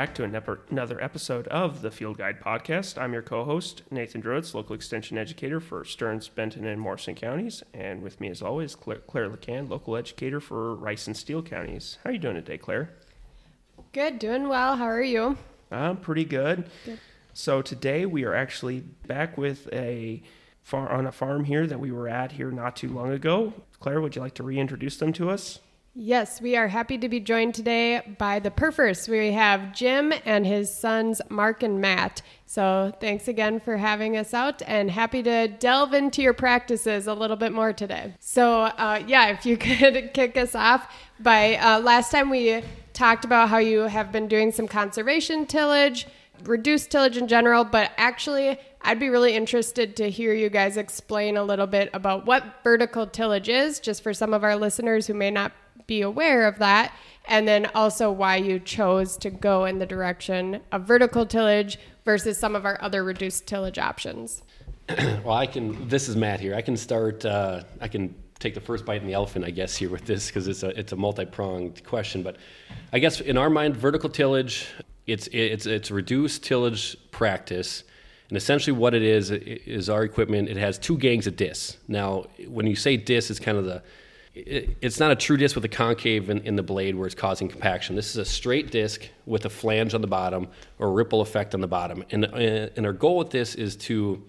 back to another episode of the Field Guide Podcast. I'm your co host, Nathan Drewitz, local extension educator for Stearns, Benton, and Morrison counties. And with me, as always, Claire, Claire LaCanne, local educator for Rice and Steele counties. How are you doing today, Claire? Good, doing well. How are you? I'm pretty good. good. So today we are actually back with a far on a farm here that we were at here not too long ago. Claire, would you like to reintroduce them to us? Yes, we are happy to be joined today by the Purfeersts. We have Jim and his sons, Mark and Matt. So thanks again for having us out and happy to delve into your practices a little bit more today. So, uh, yeah, if you could kick us off by uh, last time we talked about how you have been doing some conservation tillage, reduced tillage in general, but actually, I'd be really interested to hear you guys explain a little bit about what vertical tillage is, just for some of our listeners who may not be aware of that. And then also why you chose to go in the direction of vertical tillage versus some of our other reduced tillage options. well, I can, this is Matt here. I can start, uh, I can take the first bite in the elephant, I guess, here with this because it's a, it's a multi pronged question. But I guess in our mind, vertical tillage, it's, it's, it's reduced tillage practice. And essentially, what it is is our equipment. It has two gangs of discs. Now, when you say disc, it's kind of the it's not a true disc with a concave in, in, the blade where it's causing compaction. This is a straight disc with a flange on the bottom or ripple effect on the bottom. And, uh, and our goal with this is to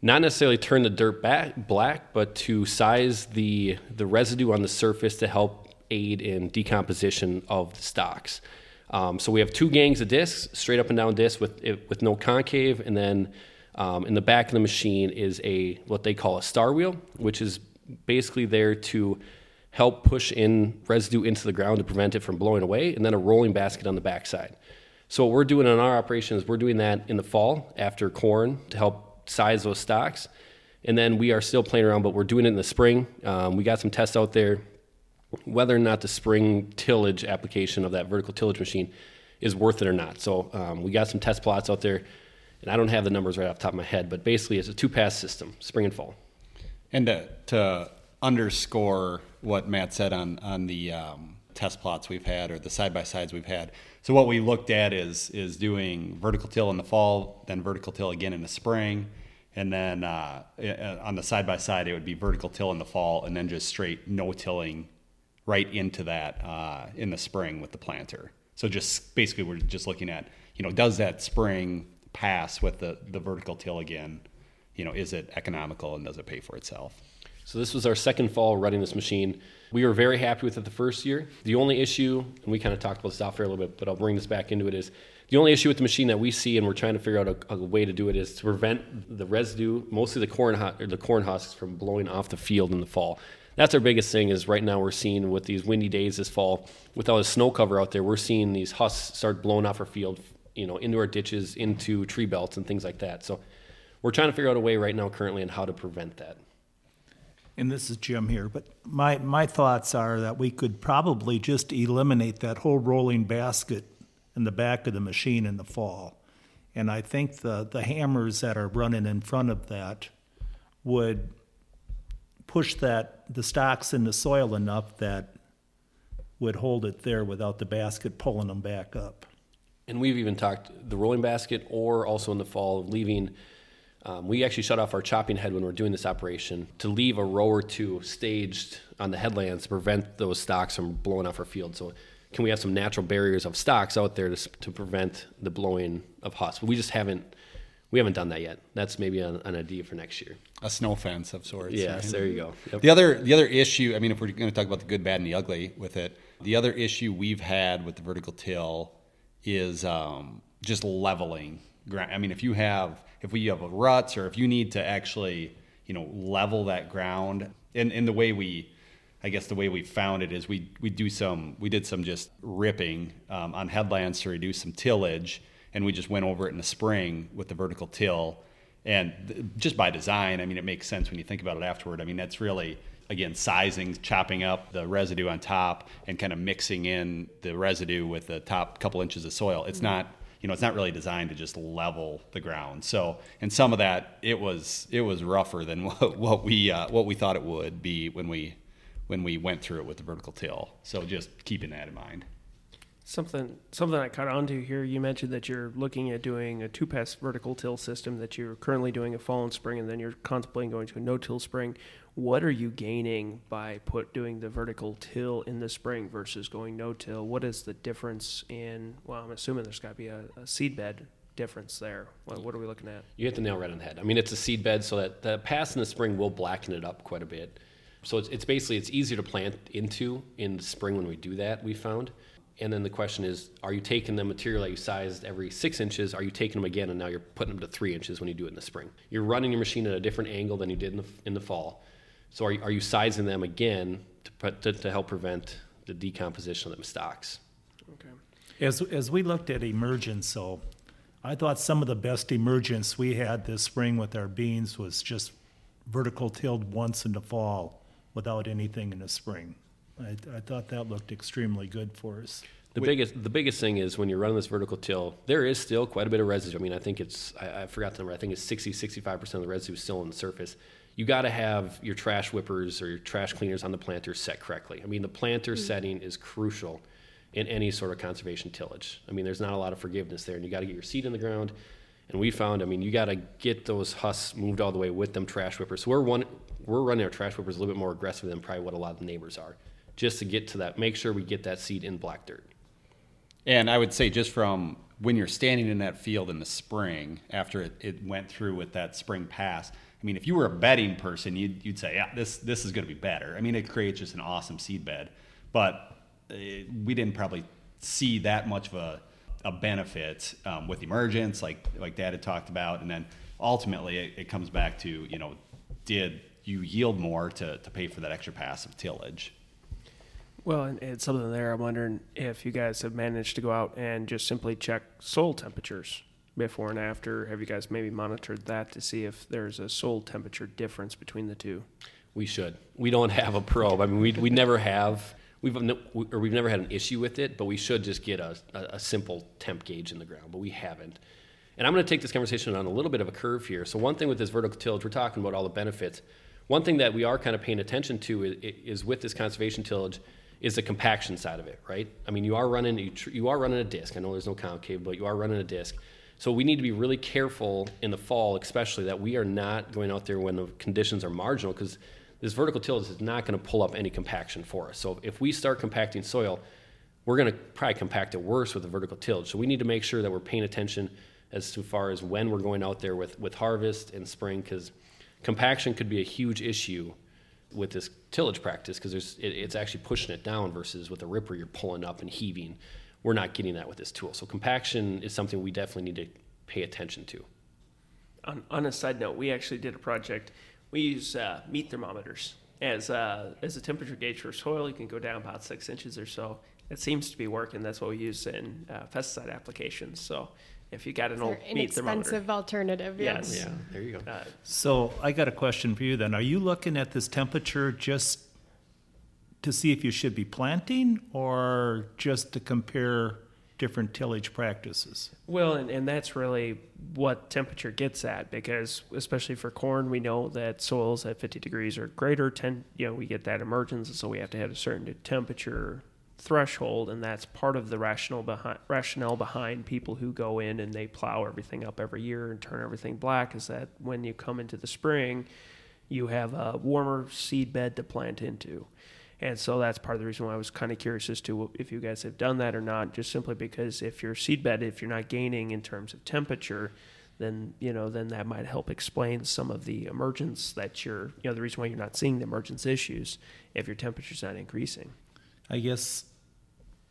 not necessarily turn the dirt back black, but to size the, the residue on the surface to help aid in decomposition of the stocks. Um, so we have two gangs of discs, straight up and down discs with, with no concave, and then um, in the back of the machine is a what they call a star wheel, which is basically there to help push in residue into the ground to prevent it from blowing away, and then a rolling basket on the backside. So what we're doing in our operation is we're doing that in the fall after corn to help size those stocks, and then we are still playing around, but we're doing it in the spring. Um, we got some tests out there whether or not the spring tillage application of that vertical tillage machine is worth it or not. So um, we got some test plots out there, and I don't have the numbers right off the top of my head, but basically it's a two-pass system, spring and fall. And to, to underscore what Matt said on on the um, test plots we've had or the side by sides we've had. So what we looked at is is doing vertical till in the fall, then vertical till again in the spring, and then uh, on the side by side it would be vertical till in the fall, and then just straight no tilling right into that uh, in the spring with the planter. So just basically we're just looking at you know does that spring pass with the the vertical till again? You know, is it economical and does it pay for itself? So this was our second fall running this machine. We were very happy with it the first year. The only issue, and we kind of talked about this software a little bit, but I'll bring this back into it, is the only issue with the machine that we see, and we're trying to figure out a, a way to do it, is to prevent the residue, mostly the corn or the corn husks, from blowing off the field in the fall. That's our biggest thing. Is right now we're seeing with these windy days this fall, with all the snow cover out there, we're seeing these husks start blowing off our field, you know, into our ditches, into tree belts, and things like that. So we're trying to figure out a way right now, currently, on how to prevent that and this is Jim here, but my, my thoughts are that we could probably just eliminate that whole rolling basket in the back of the machine in the fall. And I think the, the hammers that are running in front of that would push that the stocks in the soil enough that would hold it there without the basket pulling them back up. And we've even talked the rolling basket or also in the fall leaving um, we actually shut off our chopping head when we're doing this operation to leave a row or two staged on the headlands to prevent those stocks from blowing off our field. So, can we have some natural barriers of stocks out there to, to prevent the blowing of husks? But we just haven't we haven't done that yet. That's maybe an, an idea for next year. A snow fence of sorts. Yes, right? there you go. Yep. The other the other issue, I mean, if we're going to talk about the good, bad, and the ugly with it, the other issue we've had with the vertical till is um, just leveling ground. I mean, if you have if we have a ruts or if you need to actually you know level that ground and in the way we I guess the way we found it is we we do some we did some just ripping um, on headlands to reduce some tillage and we just went over it in the spring with the vertical till and th- just by design I mean it makes sense when you think about it afterward I mean that's really again sizing chopping up the residue on top and kind of mixing in the residue with the top couple inches of soil it's mm-hmm. not you know, it's not really designed to just level the ground. So, and some of that, it was it was rougher than what, what we uh, what we thought it would be when we when we went through it with the vertical till. So, just keeping that in mind. Something something I caught on to here. You mentioned that you're looking at doing a two-pass vertical till system. That you're currently doing a fall and spring, and then you're contemplating going to a no-till spring. What are you gaining by put doing the vertical till in the spring versus going no-till? What is the difference in? Well, I'm assuming there's got to be a, a seed bed difference there. What, what are we looking at? You hit the nail right on the head. I mean, it's a seed bed, so that the pass in the spring will blacken it up quite a bit. So it's, it's basically it's easier to plant into in the spring when we do that. We found. And then the question is, are you taking the material that you sized every six inches? Are you taking them again, and now you're putting them to three inches when you do it in the spring? You're running your machine at a different angle than you did in the, in the fall. So are you, are you sizing them again to, to, to help prevent the decomposition of them stocks? Okay. As, as we looked at emergence, so I thought some of the best emergence we had this spring with our beans was just vertical tilled once in the fall without anything in the spring. I, I thought that looked extremely good for us. The biggest the biggest thing is when you're running this vertical till, there is still quite a bit of residue. I mean, I think it's I, I forgot the number. I think it's 60 65 percent of the residue is still on the surface. You got to have your trash whippers or your trash cleaners on the planter set correctly. I mean, the planter mm. setting is crucial in any sort of conservation tillage. I mean, there's not a lot of forgiveness there, and you got to get your seed in the ground. And we found, I mean, you got to get those husks moved all the way with them trash whippers. So we're one, we're running our trash whippers a little bit more aggressive than probably what a lot of the neighbors are, just to get to that. Make sure we get that seed in black dirt. And I would say just from when you're standing in that field in the spring after it, it went through with that spring pass. I mean, if you were a betting person, you'd, you'd say, yeah, this this is going to be better. I mean, it creates just an awesome seed bed, but uh, we didn't probably see that much of a, a benefit um, with emergence, like like Dad had talked about, and then ultimately it, it comes back to you know, did you yield more to, to pay for that extra pass of tillage? Well, and it's something there. I'm wondering if you guys have managed to go out and just simply check soil temperatures before and after. Have you guys maybe monitored that to see if there's a soil temperature difference between the two? We should. We don't have a probe. I mean, we, we never have. We've or we've never had an issue with it, but we should just get a, a, simple temp gauge in the ground. But we haven't. And I'm going to take this conversation on a little bit of a curve here. So one thing with this vertical tillage, we're talking about all the benefits. One thing that we are kind of paying attention to is, is with this conservation tillage is the compaction side of it, right? I mean, you are running you, tr- you are running a disc. I know there's no concave, but you are running a disc. So we need to be really careful in the fall, especially that we are not going out there when the conditions are marginal, because this vertical tillage is not going to pull up any compaction for us. So if we start compacting soil, we're going to probably compact it worse with a vertical tillage. So we need to make sure that we're paying attention as to far as when we're going out there with, with harvest and spring, because compaction could be a huge issue with this tillage practice because it, it's actually pushing it down versus with a ripper you're pulling up and heaving. We're not getting that with this tool. So compaction is something we definitely need to pay attention to. On, on a side note, we actually did a project. We use uh, meat thermometers as uh, as a temperature gauge for soil. You can go down about six inches or so. It seems to be working. That's what we use in uh, pesticide applications. So if you got an old They're meat thermometer, inexpensive alternative. Yes. Yeah, there you go. uh, So I got a question for you then. Are you looking at this temperature just to see if you should be planting or just to compare different tillage practices? Well, and, and that's really what temperature gets at because, especially for corn, we know that soils at 50 degrees or greater tend, you know, we get that emergence, and so we have to have a certain temperature threshold, and that's part of the rationale behind rationale behind people who go in and they plow everything up every year and turn everything black. Is that when you come into the spring, you have a warmer seed bed to plant into. And so that's part of the reason why I was kind of curious as to if you guys have done that or not, just simply because if your seed bed, if you're not gaining in terms of temperature, then you know then that might help explain some of the emergence that you're you know the reason why you're not seeing the emergence issues if your temperature's not increasing. I guess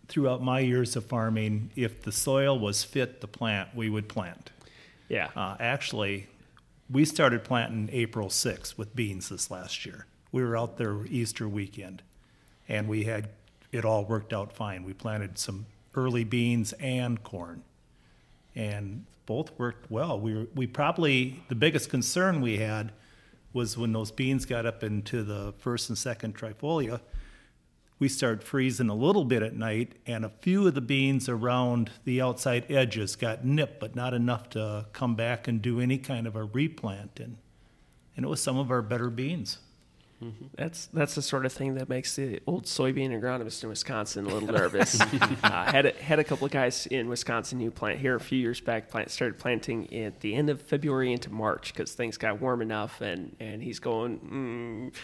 throughout my years of farming, if the soil was fit to plant, we would plant. Yeah. Uh, actually, we started planting April 6th with beans this last year. We were out there Easter weekend, and we had it all worked out fine. We planted some early beans and corn, and both worked well. We were, we probably the biggest concern we had was when those beans got up into the first and second trifoliate. We start freezing a little bit at night, and a few of the beans around the outside edges got nipped, but not enough to come back and do any kind of a replant. And, and it was some of our better beans. That's that's the sort of thing that makes the old soybean agronomist in Wisconsin a little nervous. uh, had a, had a couple of guys in Wisconsin who plant here a few years back. Plant started planting at the end of February into March because things got warm enough, and and he's going. Mm.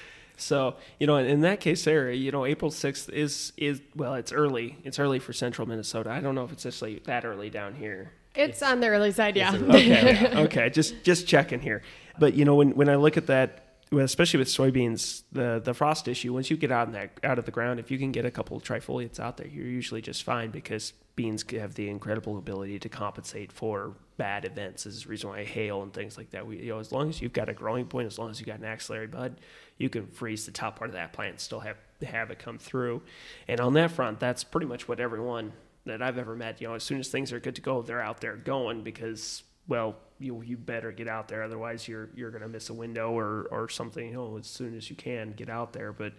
So you know, in that case, there, you know, April sixth is is well, it's early. It's early for Central Minnesota. I don't know if it's actually that early down here. It's on the early side, yeah. Okay, okay, just just checking here. But you know, when when I look at that especially with soybeans, the the frost issue. Once you get out in that out of the ground, if you can get a couple of trifoliates out there, you're usually just fine because beans have the incredible ability to compensate for bad events. This is the reason why hail and things like that. We, you know, as long as you've got a growing point, as long as you've got an axillary bud, you can freeze the top part of that plant and still have have it come through. And on that front, that's pretty much what everyone that I've ever met, you know, as soon as things are good to go, they're out there going because well, you you better get out there, otherwise you're you're gonna miss a window or or something. You know, as soon as you can get out there. But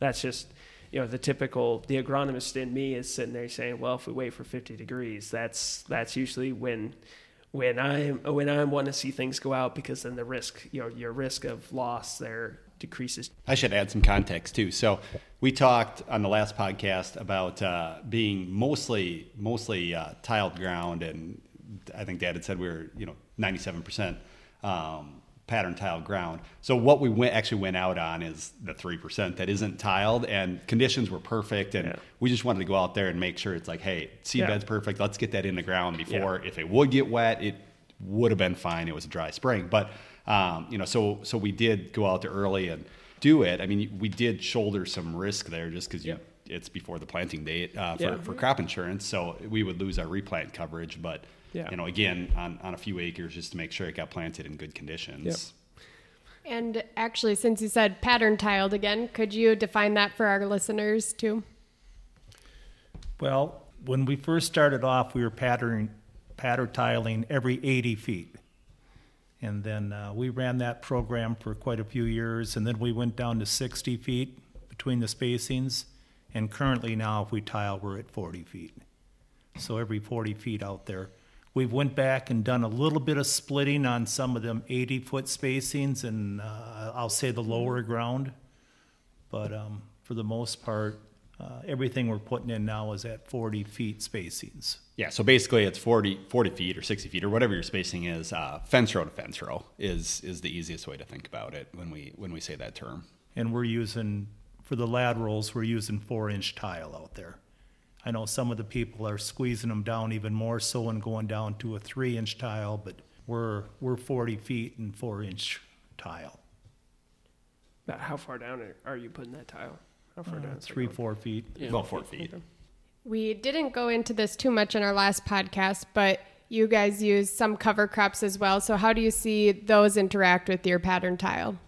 that's just you know the typical the agronomist in me is sitting there saying, well, if we wait for 50 degrees, that's that's usually when when I'm when I want to see things go out because then the risk you know your risk of loss there decreases. I should add some context too. So we talked on the last podcast about uh, being mostly mostly uh, tiled ground and I think Dad had said we were, you know, 97% um, pattern tiled ground. So what we went actually went out on is the 3% that isn't tiled and conditions were perfect. And yeah. we just wanted to go out there and make sure it's like, hey, seed yeah. bed's perfect. Let's get that in the ground before yeah. if it would get wet, it would have been fine. It was a dry spring. But, um, you know, so, so we did go out there early and do it. I mean, we did shoulder some risk there just because you it's before the planting date uh, for, for crop insurance. So we would lose our replant coverage, but yeah. you know, again, on, on a few acres just to make sure it got planted in good conditions. Yep. And actually, since you said pattern tiled again, could you define that for our listeners too? Well, when we first started off, we were pattern, pattern tiling every 80 feet. And then uh, we ran that program for quite a few years, and then we went down to 60 feet between the spacings. And currently now, if we tile, we're at 40 feet. So every 40 feet out there. We've went back and done a little bit of splitting on some of them 80 foot spacings and uh, I'll say the lower ground. But um, for the most part, uh, everything we're putting in now is at 40 feet spacings. Yeah, so basically it's 40, 40 feet or 60 feet or whatever your spacing is. Uh, fence row to fence row is is the easiest way to think about it when we when we say that term. And we're using for the laterals, we're using four inch tile out there. I know some of the people are squeezing them down even more so and going down to a three inch tile, but we're, we're 40 feet and four inch tile. About how far down are you putting that tile? How far Uh, down? Three, four feet. Yeah. About four feet. We didn't go into this too much in our last podcast, but you guys use some cover crops as well. So, how do you see those interact with your pattern tile?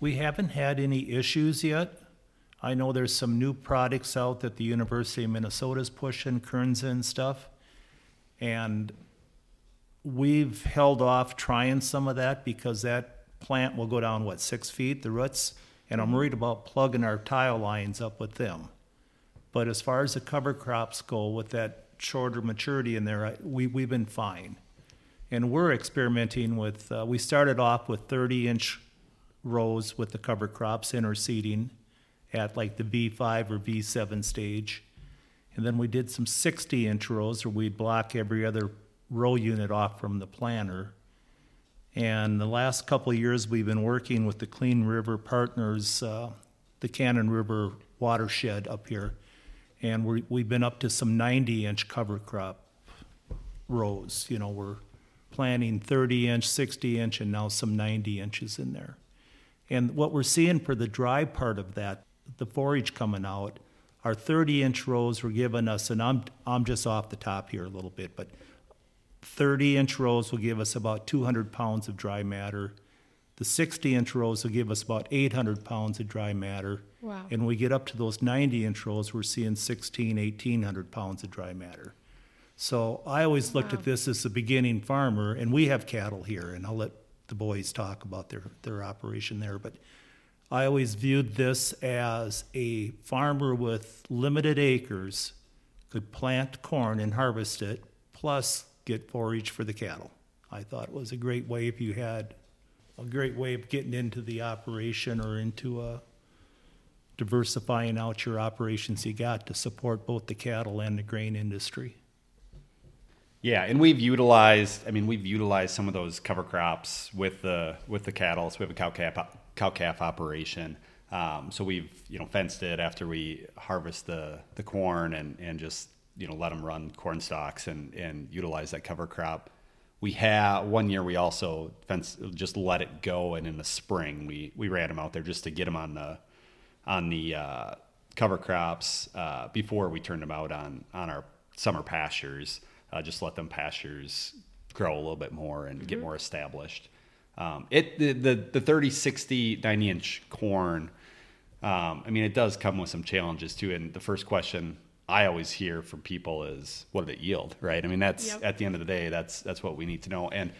We haven't had any issues yet. I know there's some new products out that the University of Minnesota is pushing, Kernza and stuff. And we've held off trying some of that because that plant will go down, what, six feet, the roots? And I'm worried about plugging our tile lines up with them. But as far as the cover crops go, with that shorter maturity in there, we, we've been fine. And we're experimenting with, uh, we started off with 30 inch rows with the cover crops interseeding at like the V5 or V7 stage. And then we did some 60 inch rows where we'd block every other row unit off from the planter. And the last couple of years, we've been working with the Clean River Partners, uh, the Cannon River watershed up here. And we we've been up to some 90 inch cover crop rows. You know, we're planting 30 inch, 60 inch, and now some 90 inches in there. And what we're seeing for the dry part of that the forage coming out, our 30 inch rows were giving us, and I'm, I'm just off the top here a little bit, but 30 inch rows will give us about 200 pounds of dry matter. The 60 inch rows will give us about 800 pounds of dry matter. Wow. And we get up to those 90 inch rows, we're seeing 16, 1800 pounds of dry matter. So I always looked wow. at this as a beginning farmer, and we have cattle here, and I'll let the boys talk about their, their operation there. But I always viewed this as a farmer with limited acres could plant corn and harvest it, plus get forage for the cattle. I thought it was a great way if you had a great way of getting into the operation or into uh, diversifying out your operations you got to support both the cattle and the grain industry. Yeah, and we've utilized. I mean, we've utilized some of those cover crops with the with the cattle. So we have a cow calf cow calf operation. Um, so we've you know fenced it after we harvest the the corn and and just you know let them run corn stalks and and utilize that cover crop. We have one year we also fenced just let it go, and in the spring we we ran them out there just to get them on the on the uh, cover crops uh, before we turned them out on on our summer pastures uh, just let them pastures grow a little bit more and get more established. Um, it the, the the 30, 60, 90 inch corn. Um, I mean, it does come with some challenges too. And the first question I always hear from people is, "What did it yield?" Right? I mean, that's Yep. at the end of the day, that's that's what we need to know. And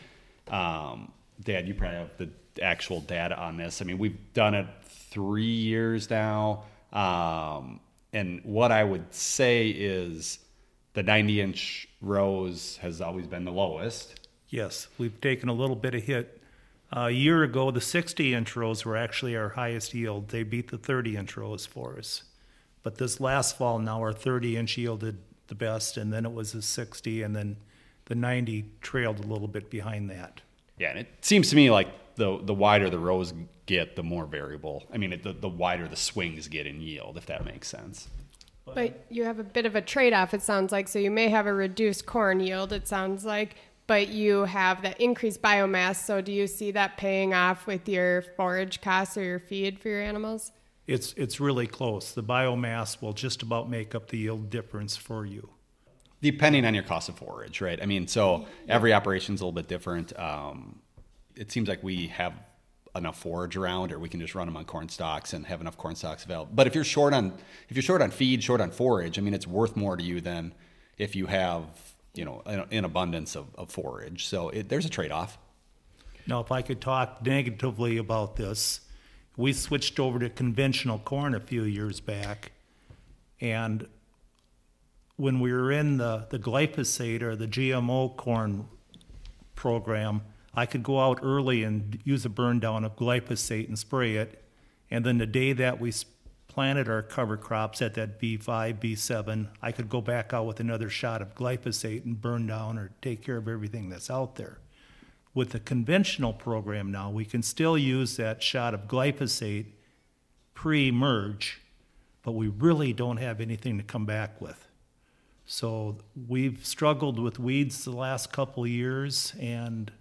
um, Dad, you probably have the actual data on this. I mean, we've done it three years now, um, and what I would say is the 90 inch rows has always been the lowest. Yes, we've taken a little bit of hit. Uh, a year ago, the 60 inch rows were actually our highest yield. They beat the 30 inch rows for us. But this last fall, now our 30 inch yielded the best, and then it was the 60, and then the 90 trailed a little bit behind that. Yeah, and it seems to me like the the wider the rows get, the more variable. I mean, it, the, the wider the swings get in yield, if that makes sense. But you have a bit of a trade off, it sounds like. So you may have a reduced corn yield, it sounds like, but you have that increased biomass. So do you see that paying off with your forage costs or your feed for your animals? It's, it's really close. The biomass will just about make up the yield difference for you. depending on your cost of forage, right? I mean, so every operation's a little bit different. Um, it seems like we have enough forage around, or we can just run them on corn stalks and have enough corn stalks available. But if you're short on if you're short on feed, short on forage, I mean, it's worth more to you than if you have you know an, an abundance of, of forage. So it, there's a trade off. Now, if I could talk negatively about this, we switched over to conventional corn a few years back, and when we were in the, the glyphosate or the GMO corn program, I could go out early and use a burn down of glyphosate and spray it. And then the day that we s- planted our cover crops at that V5, V7, I could go back out with another shot of glyphosate and burn down or take care of everything that's out there. With the conventional program now, we can still use that shot of glyphosate pre-emerge, but we really don't have anything to come back with. So we've struggled with weeds the last couple years, and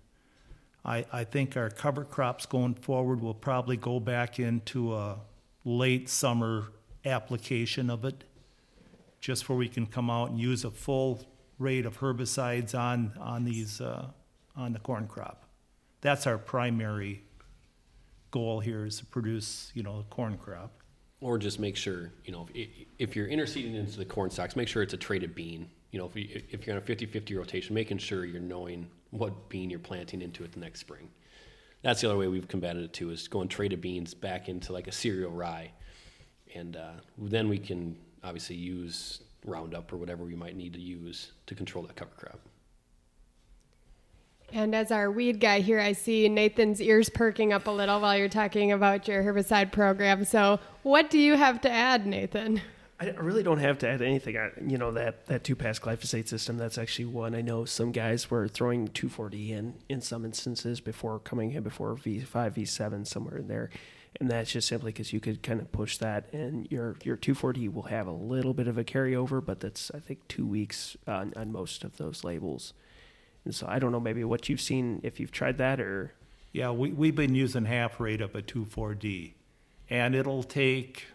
I, I think our cover crops going forward will probably go back into a late summer application of it, just where we can come out and use a full rate of herbicides on, on these, uh, on the corn crop. That's our primary goal here is to produce, you know, a corn crop. Or just make sure, you know, if, if you're interseeding into the corn stalks, make sure it's a traited bean. You know, if, you, if you're on a 50-50 rotation, making sure you're knowing what bean you're planting into it the next spring. That's the other way we've combated it too, is going traited beans back into like a cereal rye. And uh, then we can obviously use Roundup or whatever we might need to use to control that cover crop. And as our weed guy here, I see Nathan's ears perking up a little while you're talking about your herbicide program. So, what do you have to add, Nathan? I really don't have to add anything. I, you know that that two pass glyphosate system. That's actually one I know some guys were throwing 2,4-D in in some instances before coming in before V5, V7 somewhere in there, and that's just simply because you could kind of push that, and your your 2,4-D will have a little bit of a carryover, but that's I think two weeks on, on most of those labels. And so I don't know maybe what you've seen if you've tried that or Yeah, we, we've been using half rate of a 2,4-D. And it'll take,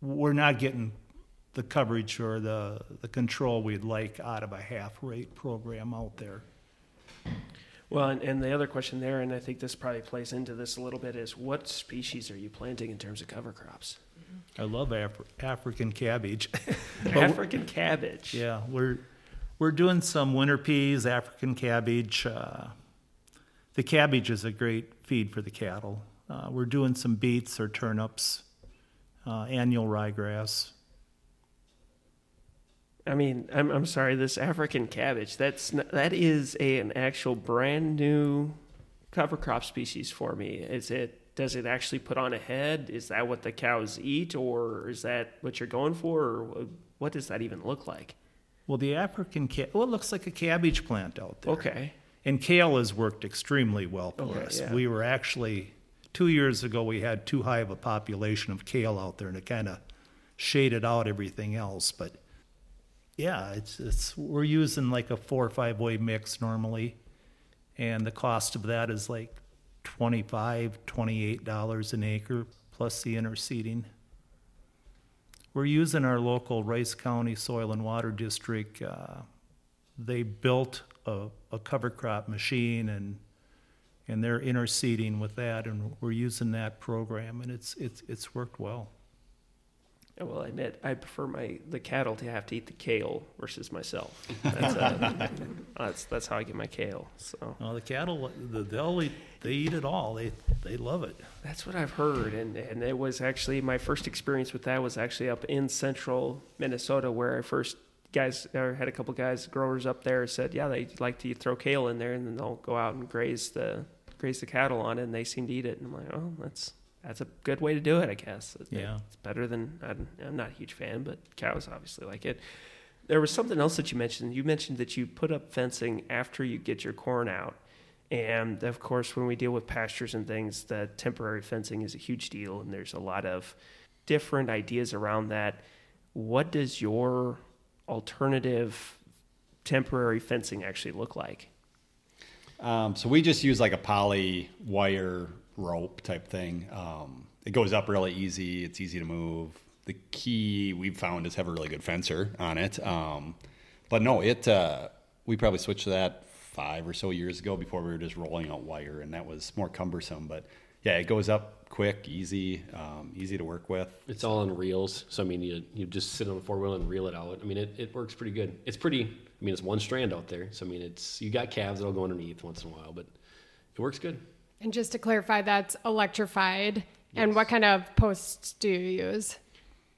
we're not getting the coverage or the, the control we'd like out of a half rate program out there. Well, and, and the other question there, and I think this probably plays into this a little bit, is what species are you planting in terms of cover crops? I love Af- African cabbage. African cabbage. yeah, we're, we're doing some winter peas, African cabbage. Uh, the cabbage is a great feed for the cattle. Uh, we're doing some beets or turnips, uh, annual ryegrass. I mean, I'm, I'm sorry, this African cabbage, that's that is a, an actual brand new cover crop species for me. Is it does it actually put on a head? Is that what the cows eat, or is that what you're going for, or what does that even look like? Well, the African ca- well, it looks like a cabbage plant out there. Okay. And kale has worked extremely well for Okay, us. yeah. We were actually two years ago we had too high of a population of kale out there, and it kind of shaded out everything else. But yeah, it's it's we're using like a four or five way mix normally, and the cost of that is like 25 28 dollars an acre plus the interseeding. We're using our local Rice County Soil and Water District. Uh, they built a, a cover crop machine and and they're interseeding with that, and we're using that program, and it's it's it's worked well. I will admit, I prefer my the cattle to have to eat the kale versus myself. That's, uh, that's, that's how I get my kale. So the cattle, the, they'll eat, they eat it all. They they love it. that's what I've heard, and and it was actually my first experience with that was actually up in central Minnesota, where I first guys or had a couple guys growers up there said, yeah, they like to throw kale in there, and then they'll go out and graze the graze the cattle on it, and they seem to eat it. And I'm like, oh, that's that's a good way to do it, I guess. It- Yeah. it's better than I'm, I'm not a huge fan, but cows obviously like it. There was something else that you mentioned. You mentioned that you put up fencing after you get your corn out. And of course, when we deal with pastures and things, the temporary fencing is a huge deal, and there's a lot of different ideas around that. What does your alternative temporary fencing actually look like? Um, so we just use like a poly wire rope type thing. Um, it goes up really easy. It's easy to move. The key we've found is have a really good fencer on it. Um, but no, it uh, we probably switched to that five or so years ago before we were just rolling out wire, and that was more cumbersome. But yeah, it goes up quick, easy, um, easy to work with. It's all on reels, so I mean, you you just sit on the four wheel and reel it out. I mean, it, it works pretty good. It's pretty. I mean, it's one strand out there, so I mean, it's you got calves that'll go underneath once in a while, but it works good. And just to clarify, that's electrified. And what kind of posts do you use?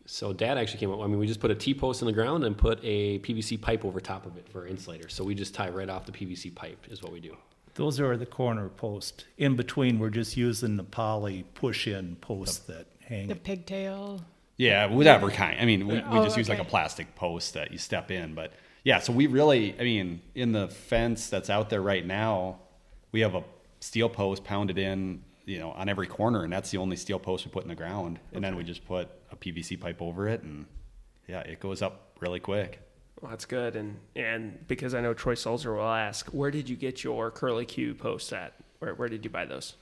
So Dad actually came up. I mean, we just put a T post in the ground and put a PVC pipe over top of it for insulator. So we just tie right off the PVC pipe is what we do. Those are the corner posts. In between, we're just using the poly push-in posts that hang. The pigtail. Yeah, whatever kind. I mean, we, oh, we Oh, just use like a plastic post that you step in. But yeah, so we really, I mean, in the fence that's out there right now, we have a steel post pounded in, you know, on every corner, and that's the only steel post we put in the ground. And then we just put a PVC pipe over it, and yeah, it goes up really quick. Well, that's good. And and because I know Troy Salzer will ask, where did you get your curly Q posts at? Where, where did you buy those?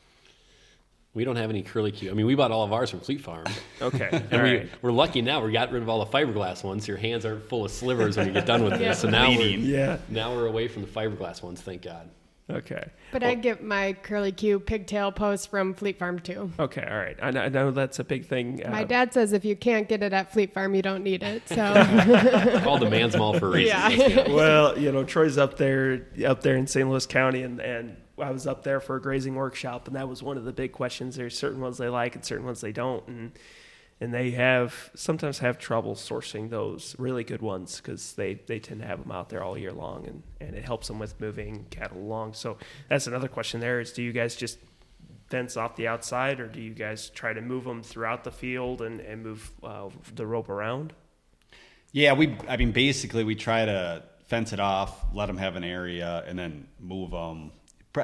We don't have any curly Q. I mean, we bought all of ours from Fleet Farm. Okay. And all we, right. we're lucky now. We got rid of all the fiberglass ones. So your hands aren't full of slivers when you get done with Yeah. this. So now we're, Yeah. now we're away from the fiberglass ones, thank God. Okay. But I get my curly Q pigtail post from Fleet Farm too. Okay. All right. I know, I know that's a big thing. Uh, My dad says if you can't get it at Fleet Farm, you don't need it. So Called the man's mall for a reason. Yeah. let's be honest. well, you know, Troy's up there, up there in St. Louis County, and and I was up there for a grazing workshop, and that was one of the big questions. There's certain ones they like and certain ones they don't, and and they have sometimes have trouble sourcing those really good ones because they they tend to have them out there all year long, and and it helps them with moving cattle along. So that's another question. There is, do you guys just fence off the outside, or do you guys try to move them throughout the field and and move uh, the rope around? Yeah, we. I mean, basically, we try to fence it off, let them have an area, and then move them.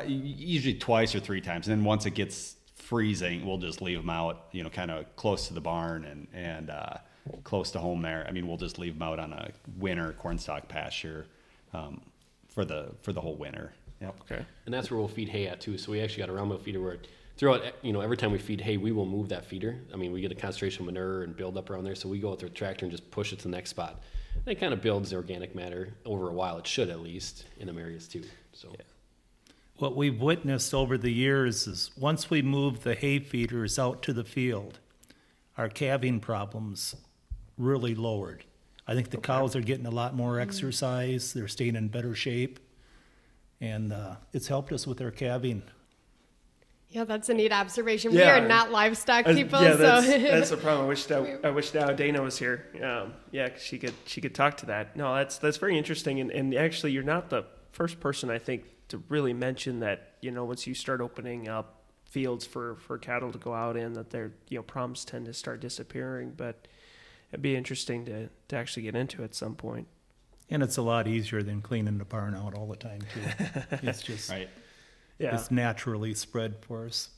Usually twice or three times, and then once it gets freezing, we'll just leave them out. You know, kind of close to the barn and and uh, close to home. There, I mean, we'll just leave them out on a winter cornstalk pasture um, for the for the whole winter. Yep. Okay. And that's where we'll feed hay at too. So we actually got a round feeder where throughout, you know, every time we feed hay, we will move that feeder. I mean, we get a concentration of manure and build up around there. So we go with the tractor and just push it to the next spot. And it kind of builds the organic matter over a while. It should at least in them areas too. So What we've witnessed over the years is once we move the hay feeders out to the field, our calving problems really lowered. I think the cows are getting a lot more exercise, they're staying in better shape, and uh, it's helped us with our calving. yeah, that's a neat observation. Yeah. We are not livestock Uh, people, yeah, so that's, that's the problem. I wish that I wish now Dana was here. Um, yeah, 'cause she could she could talk to that. No, that's that's very interesting. And, and actually, you're not the first person I think to really mention that you know once you start opening up fields for for cattle to go out in that their you know problems tend to start disappearing. But it'd be interesting to to actually get into at some point. And it's a lot easier than cleaning the barn out all the time too. it's just Right. Yeah. it's naturally spread for us.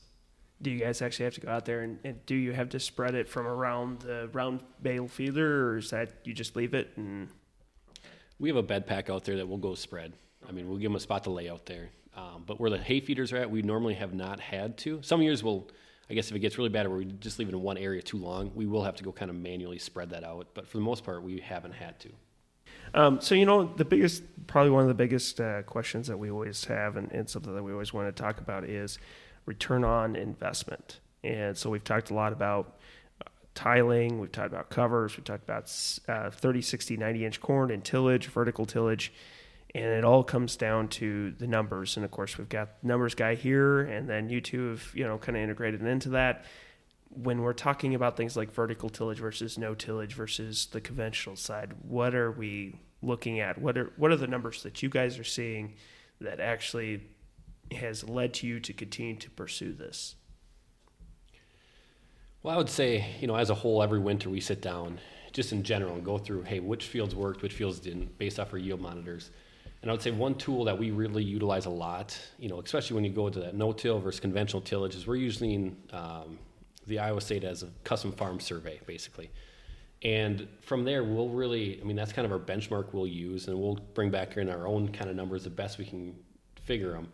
do you guys actually have to go out there and, and do you have to spread it from around the round bale feeder, or is that you just leave it and We have a bed pack out there that will go spread. I mean, we'll give them a spot to lay out there. Um, but where the hay feeders are at, we normally have not had to. Some years we'll, I guess if it gets really bad where we just leave it in one area too long, we will have to go kind of manually spread that out. But for the most part, we haven't had to. Um, so you know, the biggest, probably one of the biggest uh, questions that we always have, and, and something that we always want to talk about is return on investment. And so we've talked a lot about uh, tiling, we've talked about covers, we've talked about uh, 30, 60, 90 inch corn and tillage, vertical tillage, and it all comes down to the numbers. And of course, we've got numbers guy here, and then you two have you know kind of integrated into that when we're talking about things like vertical tillage versus no tillage versus the conventional side, what are we looking at? What are what are the numbers that you guys are seeing that actually has led to you to continue to pursue this? Well, I would say, you know, as a whole, every winter we sit down, just in general, and go through, hey, which fields worked, which fields didn't, based off our yield monitors. And I would say one tool that we really utilize a lot, you know, especially when you go to that no-till versus conventional tillage, is we're using um, the Iowa State as a custom farm survey, basically. And from there, we'll really, I mean, that's kind of our benchmark we'll use, and we'll bring back in our own kind of numbers the best we can figure them.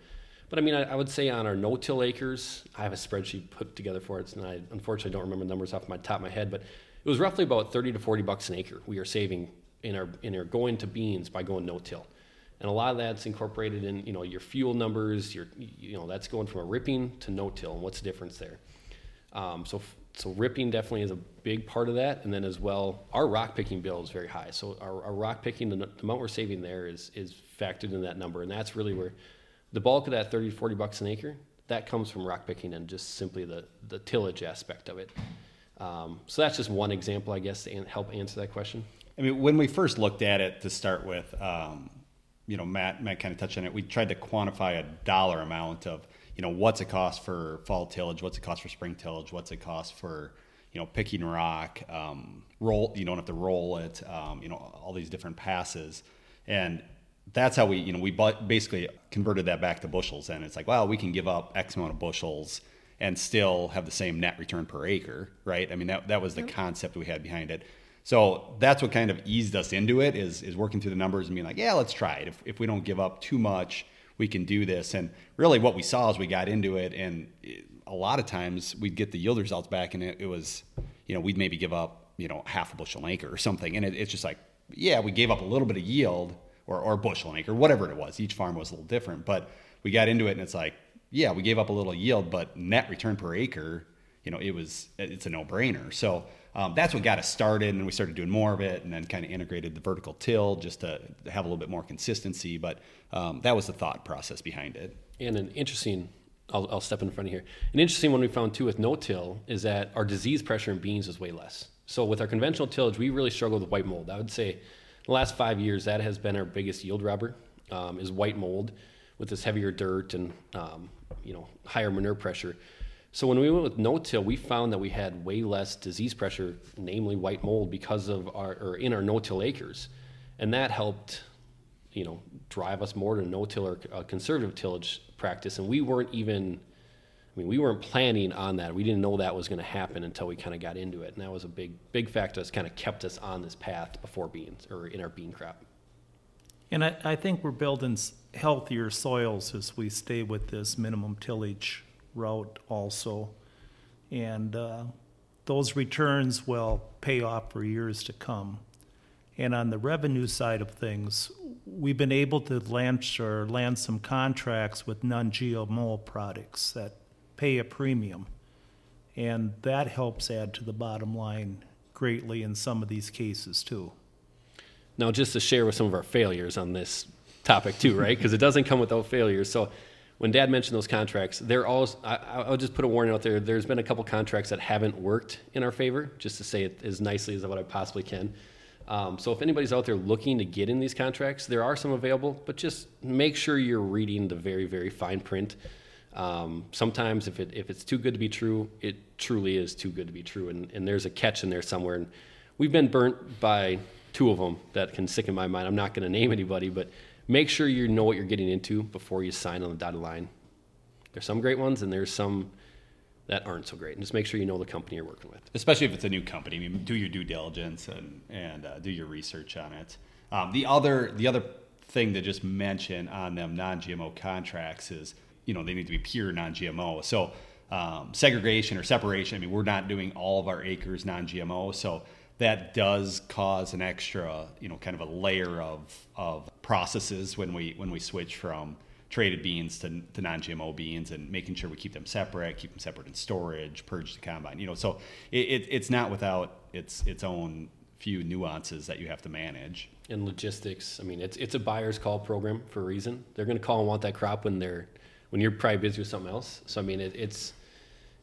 But I mean, I, I would say on our no-till acres, I have a spreadsheet put together for it, and I unfortunately don't remember the numbers off my top of my head, but it was roughly about 30 to 40 bucks an acre we are saving in our in our going to beans by going no-till. And a lot of that's incorporated in, you know, your fuel numbers, your, you know, that's going from a ripping to no-till, and what's the difference there? Um, so, so ripping definitely is a big part of that, and then as well, our rock picking bill is very high. So our, our rock picking, the, the amount we're saving there is is factored in that number, and that's really where the bulk of that 30 to 40 bucks an acre that comes from rock picking and just simply the the tillage aspect of it. Um, so that's just one example, I guess, to an- help answer that question. I mean, when we first looked at it to start with, um, you know, Matt Matt kind of touched on it. We tried to quantify a dollar amount of, you know, what's it cost for fall tillage, what's it cost for spring tillage, what's it cost for, you know, picking rock, um, roll. You don't have to roll it, um, you know, all these different passes, and that's how we, you know, we basically converted that back to bushels. And it's like, wow we can give up X amount of bushels and still have the same net return per acre, right? I mean, that that was the concept we had behind it. So that's what kind of eased us into it is is working through the numbers and being like, yeah, let's try it. If if we don't give up too much, we can do this. And really, what we saw as we got into it, and a lot of times we'd get the yield results back, and it, it was, you know, we'd maybe give up, you know, half a bushel an acre or something, and it, it's just like, yeah, we gave up a little bit of yield or or a bushel an acre, whatever it was. Each farm was a little different, but we got into it, and it's like, yeah, we gave up a little yield, but net return per acre, you know, it was it's a no brainer. So um, that's what got us started, and we started doing more of it, and then kind of integrated the vertical till just to have a little bit more consistency. But um, that was the thought process behind it. And an interesting, I'll, I'll step in front of here. An interesting one we found too with no-till is that our disease pressure in beans is way less. So with our conventional tillage, we really struggle with white mold. I would say the last five years that has been our biggest yield robber um, is white mold with this heavier dirt and um, you know higher manure pressure. So when we went with no-till, we found that we had way less disease pressure, namely white mold, because of our or in our no-till acres, and that helped you know, drive us more to no-till or uh, conservative tillage practice. And we weren't even, I mean, we weren't planning on that. We didn't know that was going to happen until we kind of got into it. And that was a big, big factor that's kind of kept us on this path before beans or in our bean crop. And I, I think we're building healthier soils as we stay with this minimum tillage route also. And uh, those returns will pay off for years to come. And on the revenue side of things, we've been able to launch or land some contracts with non-GMO products that pay a premium. And that helps add to the bottom line greatly in some of these cases too. Now, just to share with some of our failures on this topic too, right? Because it doesn't come without failures. So, when Dad mentioned those contracts, they're all. I, I'll just put a warning out there. There's been a couple contracts that haven't worked in our favor, just to say it as nicely as what I possibly can. Um, so if anybody's out there looking to get in these contracts, there are some available, but just make sure you're reading the very, very fine print. Um, sometimes if it if it's too good to be true, it truly is too good to be true, and, and there's a catch in there somewhere. And we've been burnt by two of them that can stick in my mind. I'm not going to name anybody, but make sure you know what you're getting into before you sign on the dotted line. There's some great ones, and there's some that aren't so great. And just make sure you know the company you're working with. especially if it's a new company. I mean, do your due diligence and and uh, do your research on it. Um, the other the other thing to just mention on them non-GMO contracts is you know they need to be pure non-GMO. So um, segregation or separation. I mean, we're not doing all of our acres non-GMO, so that does cause an extra you know kind of a layer of of processes when we when we switch from traited beans to, to non-GMO beans and making sure we keep them separate, keep them separate in storage, purge the combine. You know, so it, it, it's not without its its own few nuances that you have to manage. And logistics. I mean, it's it's a buyer's call program for a reason. They're going to call and want that crop when they're when you're probably busy with something else. So I mean, it, it's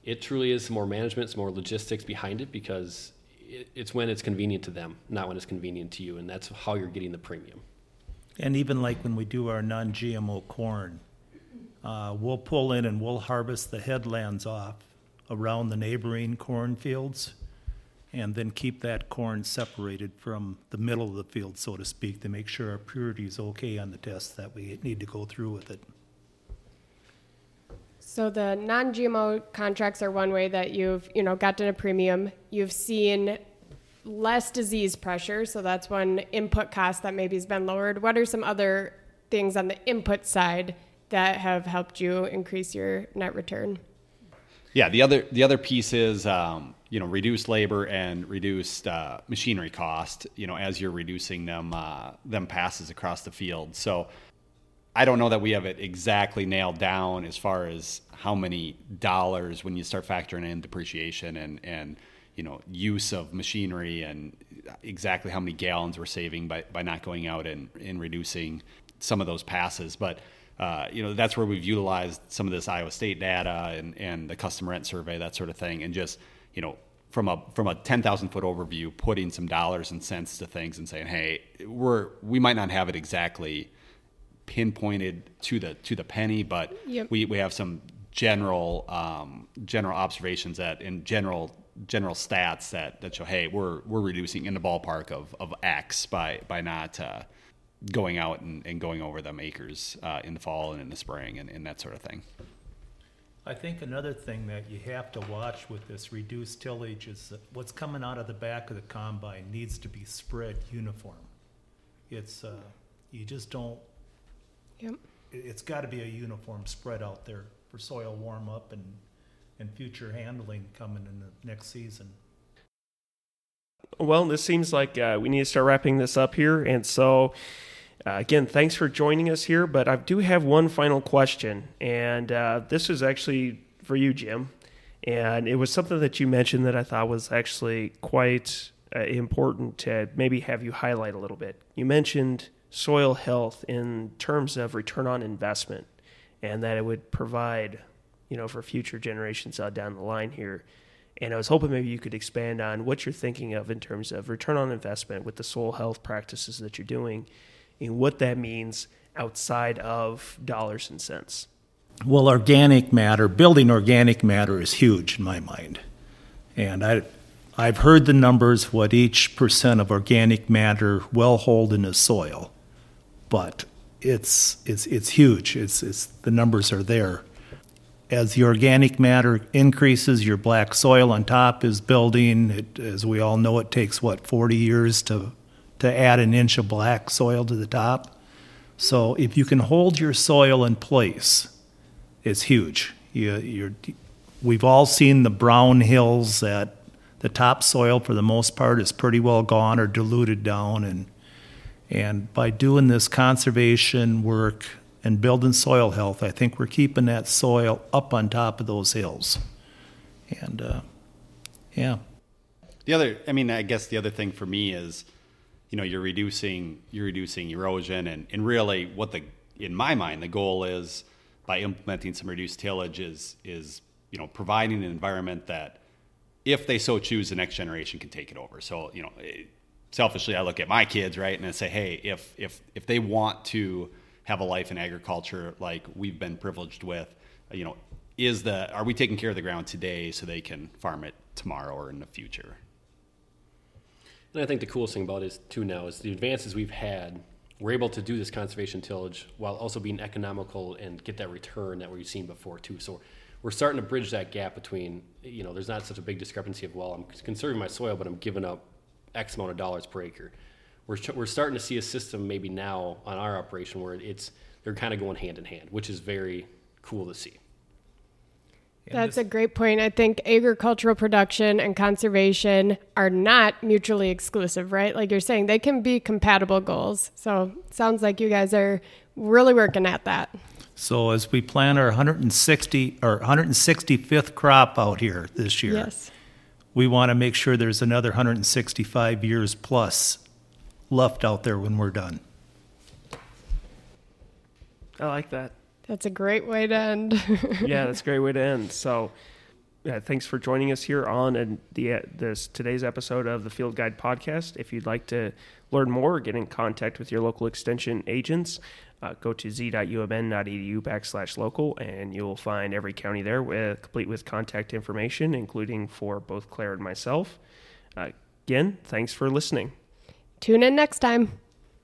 it truly is more management, some more logistics behind it because it, it's when it's convenient to them, not when it's convenient to you, and that's how you're getting the premium. And even like when we do our non-GMO corn, uh, we'll pull in and we'll harvest the headlands off around the neighboring cornfields and then keep that corn separated from the middle of the field, so to speak, to make sure our purity is okay on the tests that we need to go through with it. So the non-GMO contracts are one way that you've, you know, gotten a premium. You've seen less disease pressure, so that's one input cost that maybe has been lowered. What are some other things on the input side that have helped you increase your net return? Yeah, the other the other piece is um, you know reduced labor and reduced uh, machinery cost. You know, as you're reducing them uh, them passes across the field. So I don't know that we have it exactly nailed down as far as how many dollars when you start factoring in depreciation and and you know use of machinery and exactly how many gallons we're saving by, by not going out and, and reducing some of those passes. But uh, you know that's where we've utilized some of this Iowa State data and, and the custom rent survey, that sort of thing, and just you know from a from a ten thousand foot overview, putting some dollars and cents to things and saying, hey, we're we might not have it exactly pinpointed to the to the penny, but Yep. we, we have some general um, general observations that in general general stats that, that show hey we're we're reducing in the ballpark of, of X by by not uh, going out and, and going over them acres uh, in the fall and in the spring and, and that sort of thing. I think another thing that you have to watch with this reduced tillage is that what's coming out of the back of the combine needs to be spread uniform. It's, uh, you just don't, Yep. it- it's gotta be a uniform spread out there for soil warm up and, and future handling coming in the next season. Well, this seems like uh, we need to start wrapping this up here. And so, uh, again, thanks for joining us here. But I do have one final question. And uh, this is actually for you, Jim. And it was something that you mentioned that I thought was actually quite uh, important to maybe have you highlight a little bit. You mentioned soil health in terms of return on investment and that it would provide, you know, for future generations uh, down the line here. And I was hoping maybe you could expand on what you're thinking of in terms of return on investment with the soil health practices that you're doing and what that means outside of dollars and cents. Well, organic matter, building organic matter is huge in my mind. And I, I've heard the numbers, what each percent of organic matter will hold in the soil. But it's, it's, it's huge. It's, it's, the numbers are there. As the organic matter increases, your black soil on top is building. It, as we all know, it takes, what, 40 years to, to add an inch of black soil to the top? So if you can hold your soil in place, it's huge. You, we've all seen the brown hills that the topsoil, for the most part, is pretty well gone or diluted down, and and by doing this conservation work and building soil health, I think we're keeping that soil up on top of those hills. And uh, yeah, The other, I mean, I guess the other thing for me is, you know, you're reducing you're reducing erosion, and and really what the in my mind the goal is by implementing some reduced tillage is is you know providing an environment that if they so choose, the next generation can take it over. So you know. Selfishly, I look at my kids, right, and I say, hey, if if if they want to have a life in agriculture like we've been privileged with, you know, is the are we taking care of the ground today so they can farm it tomorrow or in the future? And I think the coolest thing about it is too now is the advances we've had. We're able to do this conservation tillage while also being economical and get that return that we've seen before too. So we're starting to bridge that gap between you know there's not such a big discrepancy of well I'm conserving my soil but I'm giving up X amount of dollars per acre. We're we're starting to see a system maybe now on our operation where it's they're kind of going hand in hand, which is very cool to see. That's a great point. I think agricultural production and conservation are not mutually exclusive, right? Like you're saying, they can be compatible goals. So sounds like you guys are really working at that. So as we plan our 160 or 165th crop out here this year, Yes. we want to make sure there's another 165 years plus left out there when we're done. I like that. That's a great way to end. yeah, that's a great way to end. So, yeah, thanks for joining us here on and the uh, this today's episode of the Field Guide podcast. If you'd like to learn more or get in contact with your local extension agents, uh, go to z.umn.edu backslash local, and you'll find every county there with complete with contact information, including for both Claire and myself. Uh, again, thanks for listening. Tune in next time.